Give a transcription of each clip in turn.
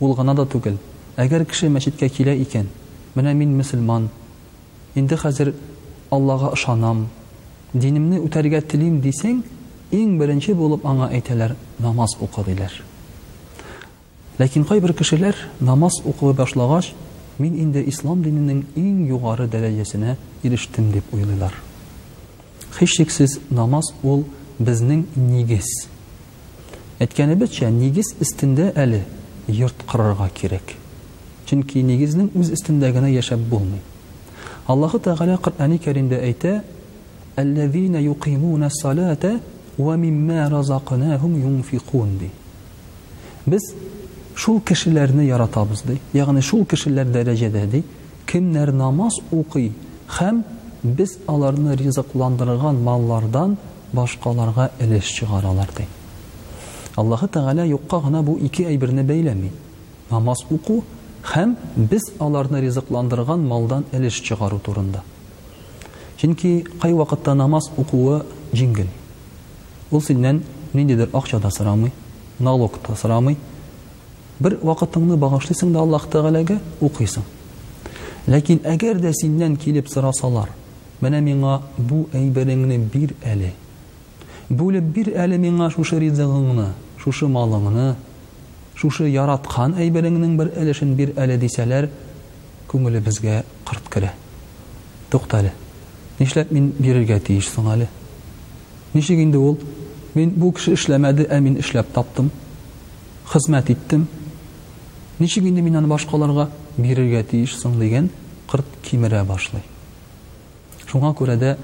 Ул гына да түгел, әгәр кеше мәчеткә килә икән, менә мин мөселман, инде хәзер Аллага ышанам, динемне үтәргә телим дисәң, иң беренче булып аңа әйтәләр, намаз укы, диләр. Ләкин кайбер кешеләр, намаз укый башлагач, мин инде ислам диненең иң югары дәрәҗәсенә ирештем дип уйлыйлар. Һичшиксез, намаз ул, безнең нигез. Әйткәнебезчә, нигез өстендә әле йорт корырга кирәк. Чөнки нигезнең үз өстендә генә яшәп булмый. Аллаһу Тәгалә Коръәни Кәримдә әйтә, Әлләзинә юкимуна ссалата вә миммә разакнаһум юнфикун, ди. Без шул кешеләрне яратабыз, ди. Ягъни шул кешеләр дәрәҗәдә, ди. Кемнәр намаз укый һәм без аларны ризыкландырган маллардан башкаларга өлеш чыгаралар, ди. Аллаһы Тәгалә юкка гына бу ике әйберне бәйләми, намаз уку һәм без аларны ризыкландырган малдан өлеш чыгару турында. Чөнки кайвакытта намаз укуы җиңел. Ул синнән ниндидер акча да сорамый, налог та сорамый, Бер вакытыңны багышлыйсың да Аллаһ Тәгаләгә укыйсың. Ләкин әгәр дә синнән килеп сорасалар, менә миңа бу әйбереңне бир әле. Бүлеп бир әле миңа шушы ризыгыңны, шушы малыңны, шушы яраткан әйбереңнең бер өлешен бир әле дисәләр, күңелебезгә кырт керә. Туктале. Нишләп мин бирергә тиеш соң әле? Ничек инде ул? Мин бу кеше эшләмәде, ә мин эшләп таптым. Хезмәт иттем. Ничек инде мин аны башкаларга бирергә тиеш соң? дигән кырт кимерә башлый. Шуңа күрә дә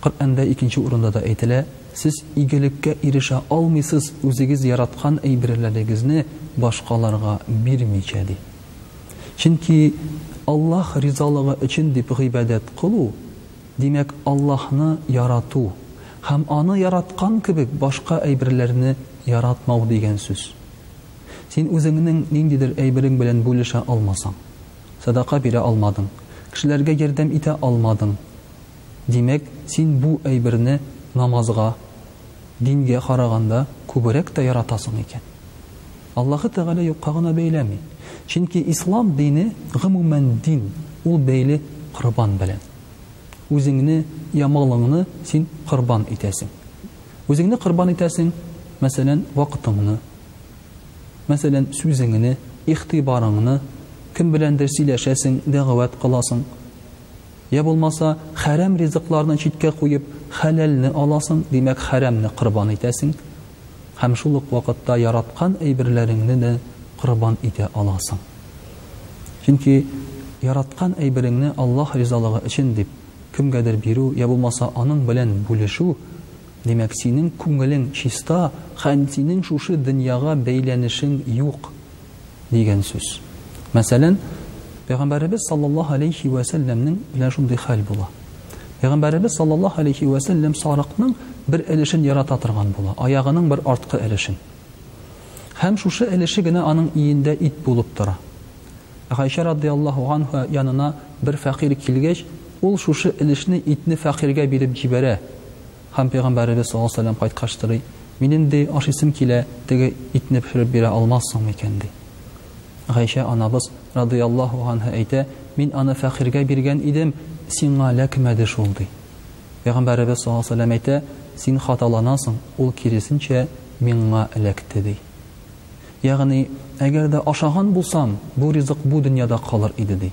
Коръәндә икенче урында да әйтелә, Сез игелеккә ирешә алмыйсыз, үзегез яраткан әйберләрегезне башкаларга бирмичә, ди. Чөнки Аллаһ ризалыгы өчен дип гыйбадәт кылу, Димәк, Аллаһны ярату һәм аны яраткан кебек башка әйберләрне яратмау дигән сүз. Син үзеңнең ниндидер әйберең белән бүлешә алмасаң, сәдака бирә алмадың, кешеләргә ярдәм итә алмадың, димәк, син бу әйберне намазга, дингә караганда күбрәк тә яратасың икән. Аллаһы Тәгалә юкка гына бәйләми. Чөнки Ислам дине гомумән дин, ул бәйле корбан белән. Үзеңне я малыңны син корбан итәсең. Үзеңне корбан итәсең, мәсәлән, вакытыңны, мәсәлән, сүзеңне, игътибарыңны, кем беләндер сөйләшәсең, дәгъват кыласың. Йә булмаса, хәрам ризыкларны читкә куеп, хәләлне аласың, димәк, хәрәмне корбан итәсең. Һәм шул ук вакытта яраткан әйберләреңне дә корбан итә аласың. Чөнки яраткан әйбереңне Аллаһ ризалыгы өчен дип кемгәдер бирү йә булмаса аның белән бүлешү, димәк, синең күңелең чиста һәм синең шушы дөньяга бәйләнешең юк. дигән сүз. Мәсәлән, Пәйгамбәребез саллаллаһу алейхи вә сәлләмнең белән шундый хәл була. Пәйгамбәребез саллаллаһу алейхи вә сәлләм сарыкның бер өлешен ярата торган була, аягының бер арткы өлешен. Һәм шушы өлеше генә аның иендә ит булып тора. Гайшә радиаллаһу анха янына бер фәкыйрь килгәч, ул шушы өлешне итне фәкыйрьгә биреп җибәрә. Һәм пәйгамбәребез саллаллаһу алейһи ва сәлләм кайткач сорый, Минем, ди, ашыйсым килә, теге итне пешереп бирә алмассың микән? ди. Гайшә анабыз, радыйяллаһу ганһа, әйтә, Мин аны фәкыйрьгә биргән идем, сиңа эләкмәде шул, ди. Пәйгамбәребез саллаллаһу алейһи ва сәлләм әйтә, Син хаталанасың, ул киресенчә, миңа эләкте, ди. Ягъни, әгәр дә ашаган булсам, бу ризык бу дөньяда калыр иде, ди.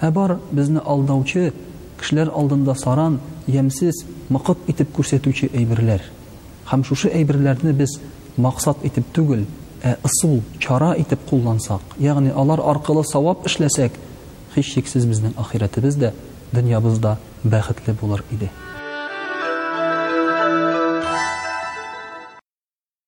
Ә бар безне алдаучы, кешеләр алдында саран, ямьсез, мыкыт итеп күрсәтүче әйберләр. Һәм шушы әйберләрне без максат итеп түгел, ә ысул, чара итеп куллансак, ягъни алар аркылы савап эшләсәк, һичшиксез безнең ахирәтебез дә, дөньябыз да бәхетле булыр иде.